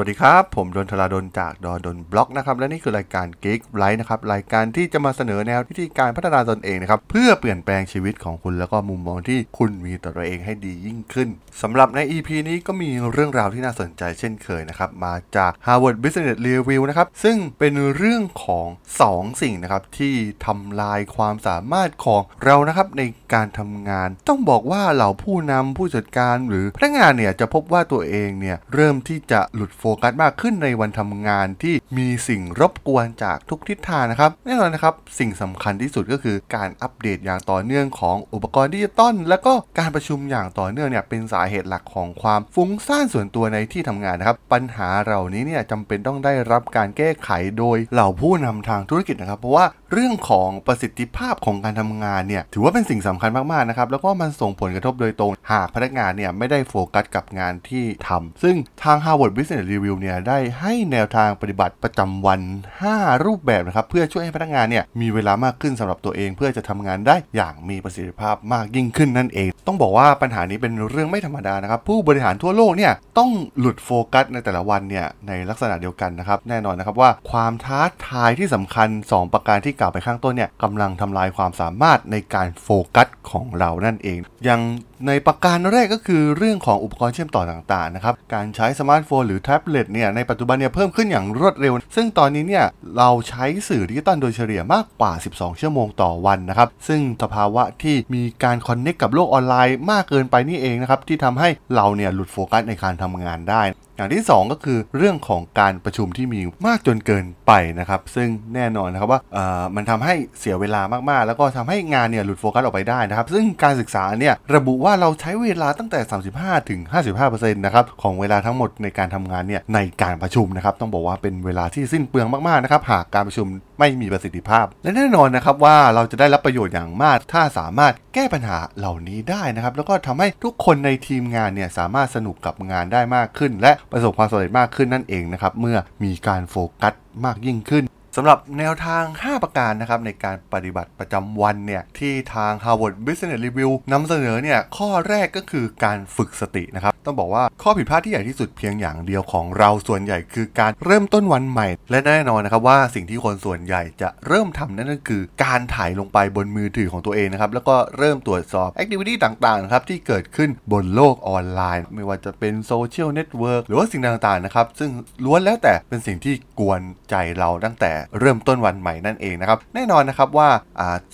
สวัสดีครับ ผมดนทราดนจากดอนดนบล็อกนะครับ และนี่คือรายการ Geek l i ์นะครับ รายการที่จะมาเสนอแนววิธีการพัฒนาตนเองนะครับ เพื่อเปลี่ยนแปลงชีวิตของคุณ แล้วก็มุมมองที่คุณมีต่อตัวเองให้ดียิ่งขึ้นสำหรับใน EP นี้ก็มีเรื่องราวที่น่าสนใจเช่นเคยนะครับ มาจาก Harvard Business Review นะครับ ซึ่งเป็นเรื่องของ 2 สิ่งนะครับ ที่ทำลายความสามารถของเรานะครับในการทำงาน ต้องบอกว่าเหล่าผู้นำผู้จัดการหรือพนักงานเนี่ยจะพบว่าตัวเองเนี่ยเริ่มที่จะหลุดโฟกัสมากขึ้นในวันทำงานที่มีสิ่งรบกวนจากทุกทิศทางนะครับ แน่นอนนะครับ สิ่งสำคัญที่สุดก็คือการอัปเดตอย่างต่อเนื่องของอุปกรณ์ดิจิตอลและก็การประชุมอย่างต่อเนื่องเนี่ยเป็นสาเหตุหลักของความฟุ้งซ่านส่วนตัวในที่ทำงานนะครับ ปัญหาเหล่านี้เนี่ยจำเป็นต้องได้รับการแก้ไขโดยเหล่าผู้นำทางธุรกิจนะครับ เพราะว่าเรื่องของประสิทธิภาพของการทำงานเนี่ยถือว่าเป็นสิ่งสำคัญมากๆนะครับแล้วก็มันส่งผลกระทบโดยตรง หากพนักงานเนี่ยไม่ได้โฟกัสกับงานที่ทำซึ่งทาง Harvard Business Review เนี่ยได้ให้แนวทางปฏิบัติประจำวัน 5 รูปแบบนะครับเพื่อช่วยให้พนักงานเนี่ยมีเวลามากขึ้นสำหรับตัวเอง เพื่อจะทำงานได้อย่างมีประสิทธิภาพมากยิ่งขึ้นนั่นเอง ต้องบอกว่าปัญหานี้เป็นเรื่องไม่ธรรมดานะครับผู้บริหารทั่วโลกเนี่ยต้องหลุดโฟกัสในแต่ละวันเนี่ยในลักษณะเดียวกันนะครับแน่นอนนะครับว่าความท้าทายที่สำคัญ 2 ประการที่กล่าวไปข้างต้นเนี่ยกำลังทำลายความสามารถในการโฟกัสของเรานั่นเองอย่าง ในประการแรกก็คือเรื่องของอุปกรณ์เชื่อมต่อต่างๆนะครับ การใช้สมาร์ทโฟนหรือแท็บเล็ตเนี่ยในปัจจุบันเนี่ยเพิ่มขึ้นอย่างรวดเร็ว ซึ่งตอนนี้เนี่ยเราใช้สื่อดิจิตอลโดยเฉลี่ยมากกว่า 12 ชั่วโมงต่อวันนะครับ ซึ่งสภาวะที่มีการ connect กับโลกออนไลน์มากเกินไปนี่เองนะครับที่ทำให้เราเนี่ยหลุดโฟกัสในการทำงานได้ อย่างที่ 2 ก็คือเรื่องของการประชุมที่มีมากจนเกินไปนะครับ ซึ่งแน่นอนนะครับว่ามันทำให้เสียเวลามากๆ แล้วก็ทำให้งานเนี่ยหลุดโฟกัสออกไปได้นะครับ ซึ่งการศึกษาเนี่ยระบุว่าเราใช้เวลาตั้งแต่ 35ถึง55%นะครับของเวลาทั้งหมดในการทำงานเนี่ยในการประชุมนะครับ ต้องบอกว่าเป็นเวลาที่สิ้นเปลืองมากๆนะครับหากการประชุมไม่มีประสิทธิภาพ และแน่นอนนะครับว่าเราจะได้รับประโยชน์อย่างมาก ถ้าสามารถแก้ปัญหาเหล่านี้ได้นะครับ แล้วก็ทำให้ทุกคนในทีมงานเนี่ยสามารถสนุกกับงานได้มากขึ้น และประสบความสำเร็จมากขึ้นนั่นเองนะครับเมื่อมีการโฟกัสมากยิ่งขึ้น สำหรับแนวทาง 5 ประการนะครับในการปฏิบัติประจำวันเนี่ยที่ทาง Harvard Business Review นำเสนอเนี่ยข้อแรกก็คือการฝึกสตินะครับต้องบอกว่าข้อผิดพลาดที่ใหญ่ที่สุดเพียงอย่างเดียวของเราส่วนใหญ่คือการเริ่มต้นวันใหม่ และแน่นอนนะครับว่าสิ่งที่คนส่วนใหญ่จะเริ่มทำนั่นก็คือ การถ่ายลงไปบนมือถือของตัวเองนะครับแล้วก็เริ่มตรวจสอบ activity ต่างๆนะครับที่เกิดขึ้นบนโลกออนไลน์ ไม่ว่าจะเป็น social network หรือว่าสิ่งต่างๆนะครับซึ่งล้วนแล้วแต่เป็นสิ่งที่กวนใจเราตั้งแต่เริ่มต้นวันใหม่นั่นเองนะครับ แน่นอนนะครับว่า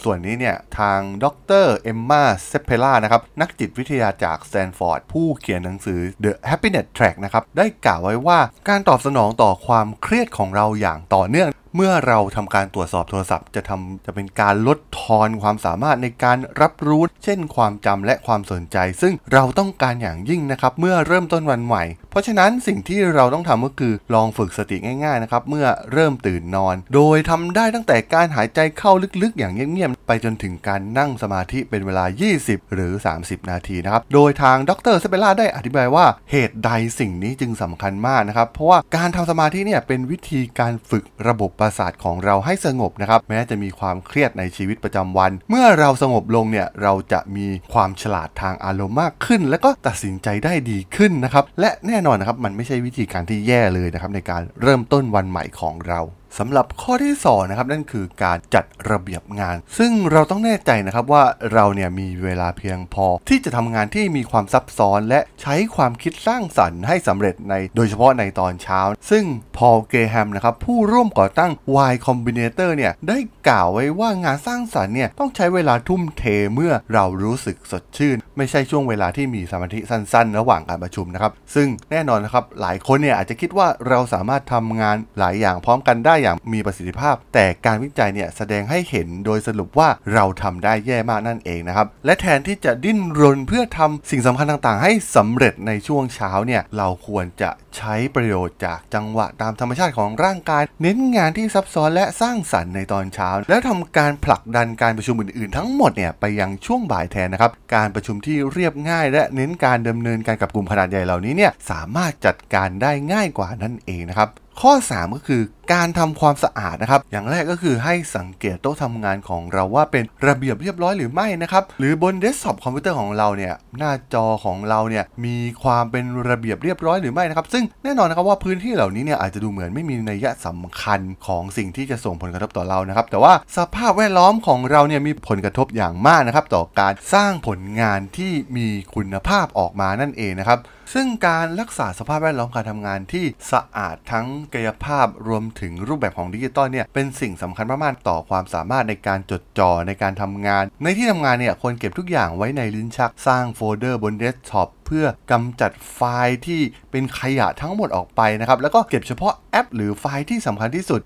ส่วนนี้เนี่ยทางดรเอมมาเซเปล่านะครับนักจิตวิทยาจากสแตนฟอร์ดผู้เขียนหนังสือ The Happiness Track นะครับได้กล่าวไว้ว่าการตอบสนองต่อความเครียดของเราอย่างต่อเนื่อง เมื่อเราทำการตรวจสอบโทรศัพท์ จะทำจะเป็นการลดทอนความสามารถในการรับรู้ เช่นความจำและความสนใจ ซึ่งเราต้องการอย่างยิ่งนะครับ เมื่อเริ่มต้นวันใหม่ เพราะฉะนั้นสิ่งที่เราต้องทำก็คือลองฝึกสติง่ายๆนะครับเมื่อเริ่มตื่นนอน โดยทำได้ตั้งแต่การหายใจเข้าลึกๆ อย่างเงียบๆไปจนถึงการนั่งสมาธิเป็นเวลา 20 หรือ 30 นาทีนะครับ โดยทางดรเซเปล่าได้อธิบายว่าเหตุใดสิ่งนี้จึงสำคัญมากนะครับ เพราะว่าการทำสมาธิเนี่ยเป็นวิธีการฝึกระบบประสาทของเราให้สงบนะครับ แม้จะมีความเครียดในชีวิตประจำวัน เมื่อเราสงบลงเนี่ยเราจะมีความฉลาดทางอารมณ์มากขึ้น และก็ตัดสินใจได้ดีขึ้นนะครับ และแน่นอนนะครับมันไม่ใช่วิธีการที่แย่เลยนะครับในการเริ่มต้นวันใหม่ของเรา สำหรับข้อที่2นะครับนั่นคือการจัดระเบียบงาน ซึ่งเราต้องแน่ใจนะครับว่าเราเนี่ยมีเวลาเพียงพอ ที่จะทำงานที่มีความซับซ้อนและใช้ความคิดสร้างสรรค์ให้สำเร็จในโดยเฉพาะในตอนเช้า ซึ่งพอลเกแฮมนะครับผู้ร่วมก่อตั้ง Y Combinator เนี่ยได้กล่าวไว้ว่างานสร้างสรรค์เนี่ยต้องใช้เวลาทุ่มเทเมื่อเรารู้สึกสดชื่น ไม่ใช่ช่วงเวลาที่มีสมาธิสั้น ๆ ระหว่างการประชุมนะครับซึ่งแน่นอนนะครับหลายคนเนี่ยอาจจะคิดว่าเราสามารถทำงานหลายอย่างพร้อมกันได้อย่างมีประสิทธิภาพ แต่การวิจัยเนี่ยแสดงให้เห็นโดยสรุปว่าเราทำได้แย่มากนั่นเองนะครับ และแทนที่จะดิ้นรนเพื่อทำสิ่งสำคัญต่างๆ ให้สำเร็จในช่วงเช้าเนี่ยเราควรจะใช้ประโยชน์จากจังหวะตามธรรมชาติของร่างกาย เน้นงานที่ซับซ้อนและสร้างสรรค์ในตอนเช้า แล้วทำการผลักดันการประชุมอื่นๆ ทั้งหมดเนี่ยไปยังช่วงบ่ายแทนนะครับการประชุมที่เรียบง่าย และเน้นการดำเนินการกับกลุ่มขนาดใหญ่เหล่านี้เนี่ยสามารถจัดการได้ง่ายกว่านั่นเองนะครับข้อ 3 ก็คือการทำความสะอาดนะครับ อย่างแรกก็คือให้สังเกตโต๊ะทำงานของเราว่าเป็นระเบียบเรียบร้อยหรือไม่นะครับ หรือบนเดสก์ท็อปคอมพิวเตอร์ของเราเนี่ยหน้าจอของเราเนี่ยมีความเป็นระเบียบเรียบร้อยหรือไม่นะครับ ซึ่งแน่นอนนะครับว่าพื้นที่เหล่านี้เนี่ยอาจจะดูเหมือนไม่มีนัยสำคัญของสิ่งที่จะส่งผลกระทบต่อเรานะครับ แต่ว่าสภาพแวดล้อมของเราเนี่ยมีผลกระทบอย่างมากนะครับต่อการสร้างผลงานที่มีคุณภาพออกมานั่นเองนะครับ ซึ่งการรักษาสภาพแวดล้อมการทำงานที่สะอาดทั้งกายภาพรวมถึงรูปแบบของดิจิตอลเนี่ยเป็นสิ่งสำคัญมากๆต่อความสามารถในการจดจ่อในการทำงาน ในที่ทำงานเนี่ยควรเก็บทุกอย่างไว้ในลิ้นชักสร้างโฟลเดอร์บนเดสก์ท็อปเพื่อกำจัดไฟล์ที่เป็นขยะทั้งหมดออกไปนะครับ แล้วก็เก็บเฉพาะแอป หรือไฟล์ที่สำคัญที่สุด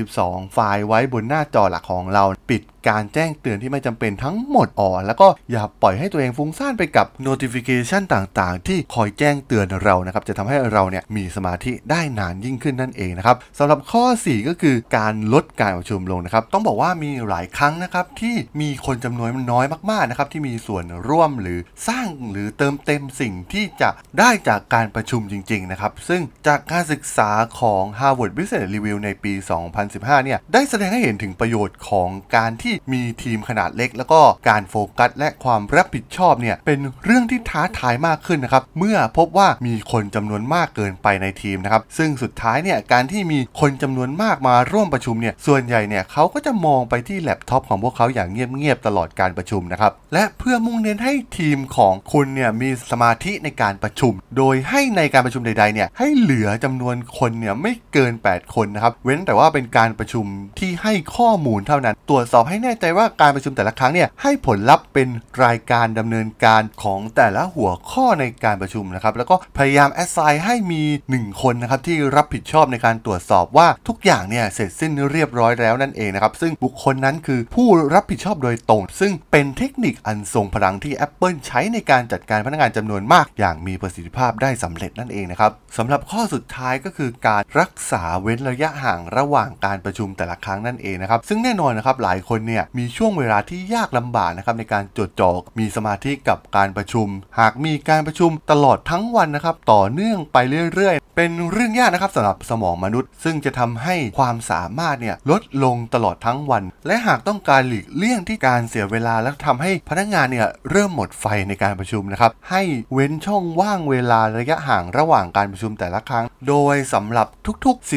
8-12 ไฟล์ไว้บนหน้าจอหลักของเรา ปิดการแจ้งเตือนที่ไม่จำเป็นทั้งหมดออกแล้วก็อย่าปล่อยให้ตัวเองฟุ้งซ่านไปกับ notification ต่างๆ ที่คอยแจ้งเตือนเรานะครับ จะทำให้เราเนี่ยมีสมาธิได้นานยิ่งขึ้นนั่นเองนะครับสำหรับข้อ 4 ก็คือการลดการประชุมลงนะครับ ต้องบอกว่ามีหลายครั้งนะครับที่มีคนจำนวนน้อยมากๆนะครับที่มีส่วนร่วมหรือสร้างหรือเติมเต็มสิ่งที่จะได้จากการประชุมจริงๆนะครับ ซึ่งจากการศึกษาของ Harvard Business Review ในปี 2015 เนี่ย ได้แสดงให้เห็นถึงประโยชน์ของการที่มีทีมขนาดเล็ก แล้วก็การโฟกัสและความรับผิดชอบเนี่ย เป็นเรื่องที่ท้าทายมากขึ้นนะครับ เมื่อพบว่ามีคนจำนวนมากเกินไปในทีมนะครับ ซึ่งสุดท้ายเนี่ย การที่มีคนจำนวนมากมาร่วมประชุมเนี่ย ส่วนใหญ่เนี่ยเขาก็จะมองไปที่แล็ปท็อปของพวกเขาอย่างเงียบๆตลอดการประชุมนะครับ และเพื่อมุ่งเน้นให้ทีมของคุณเนี่ยมีสมาธิในการประชุม โดยให้ในการประชุมใดๆเนี่ยให้เหลือจำนวนคนเนี่ยไม่เกิน 8 คนนะครับเว้นแต่ว่าเป็นการประชุมที่ให้ข้อมูลเท่านั้น ตรวจสอบให้แน่ใจว่าการประชุมแต่ละครั้งเนี่ยให้ผลลัพธ์เป็นรายการดำเนินการของแต่ละหัวข้อในการประชุมนะครับแล้วก็พยายามแอสไซน์ให้มี 1 คนนะครับที่รับผิดชอบในการตรวจสอบว่าทุกอย่างเนี่ยเสร็จสิ้นเรียบร้อยแล้วนั่นเองนะครับซึ่งบุคคลนั้นคือผู้รับผิดชอบโดยตรง ซึ่งเป็นเทคนิคอันทรงพลังที่ Apple ใช้ในการจัดการพนักงานจำนวนมากอย่างมีประสิทธิภาพได้สำเร็จนั่นเองนะครับสำหรับข้อสุดท้ายก็คือการรักษาเว้นระยะห่างระหว่างการประชุมแต่ละครั้งนั่นเองนะครับซึ่งแน่นอนนะครับหลายคนเนี่ยมีช่วงเวลาที่ยากลำบากนะครับในการจดจ่อมีสมาธิกับการประชุม หากมีการประชุมตลอดทั้งวันนะครับต่อเนื่องไปเรื่อยๆ เป็นเรื่องยากนะครับสำหรับสมองมนุษย์ ซึ่งจะทำให้ความสามารถเนี่ยลดลงตลอดทั้งวัน และหากต้องการหลีกเลี่ยงที่การเสียเวลาและทำให้พนักงานเนี่ยเริ่มหมดไฟในการประชุมนะครับให้เว้นช่องว่างเวลาระยะห่างระหว่างการประชุมแต่ละครั้ง โดยสำหรับทุกๆ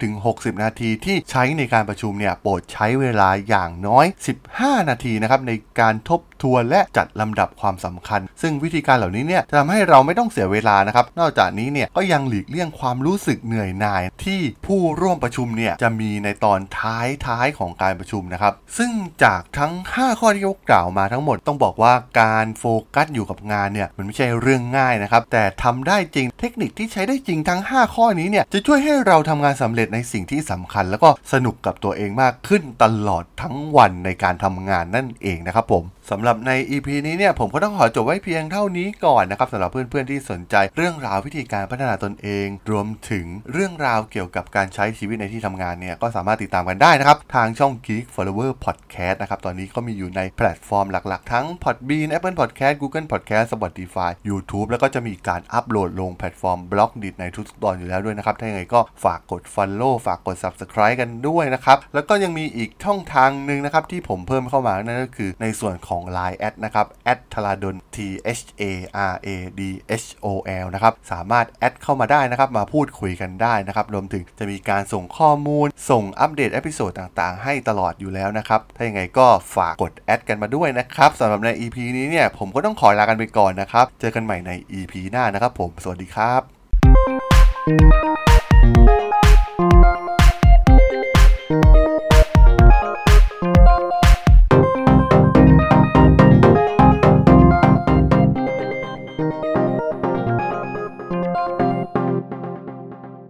45-60 นาทีที่ใช้ในการประชุมเนี่ยโปรดใช้เวลาอย่างน้อย 15 นาทีนะครับในการทบทวนและจัดลำดับความสำคัญ ซึ่งวิธีการเหล่านี้เนี่ยจะทำให้เราไม่ต้องเสียเวลานะครับ นอกจากนี้เนี่ยก็ยังหลีกเลี่ยงความรู้สึกเหนื่อยหน่าย ที่ผู้ร่วมประชุมเนี่ยจะมีในตอนท้ายท้ายของการประชุมนะครับ ซึ่งจากทั้ง 5 ข้อที่ยกกล่าวมาทั้งหมดต้องบอกว่าการโฟกัสอยู่กับงานเนี่ยมันไม่ใช่เรื่องง่ายนะครับแต่ทำได้จริงเทคนิคที่ใช้ได้จริงทั้ง 5ข้อนี้เนี่ยจะช่วยให้เราทำงานสำเร็จในสิ่งที่สำคัญ แล้วก็สนุกกับตัวเองมากขึ้นตลอดทั้งวันในการทำงานนั่นเองนะครับผมสำหรับใน EP นี้เนี่ยผมก็ต้องขอจบไว้เพียงเท่านี้ก่อนนะครับสำหรับเพื่อนๆที่สนใจเรื่องราววิธีการพัฒนาตนเอง รวมถึงเรื่องราวเกี่ยวกับการใช้ชีวิตในที่ทำงานเนี่ยก็สามารถติดตามกันได้นะครับ ทางช่อง Geek Life Podcast นะครับ ตอนนี้ก็มีอยู่ในแพลตฟอร์มหลักๆ ทั้ง Podbean Apple Podcast Google Podcast Spotify YouTube แล้วก็จะมีการอัปโหลดลงแพลตฟอร์ม Blockdit ในทุกตอนอยู่แล้วด้วยนะครับถ้าอย่างไรก็ฝากกด Follow ฝากกด Subscribe กันด้วยนะครับแล้วก็ยังมีอีกช่องทางหนึ่งนะครับที่ผมเพิ่มเข้ามานั่นก็คือในส่วนของ Line add นะครับ add ธราดล T H A R A D H O L นะครับ สามารถ add เข้ามาได้นะครับ มาพูดคุยกันได้นะครับ รวมถึงจะมีการส่งข้อมูล ส่งอัปเดต episode ต่างๆ ให้ตลอดอยู่แล้วนะครับ ถ้าอย่างไรก็ฝากกด add กันมาด้วยนะครับสำหรับใน EP นี้เนี่ย ผมก็ต้องขอลากันไปก่อนนะครับ เจอกันใหม่ใน EP หน้านะครับผม สวัสดีครับ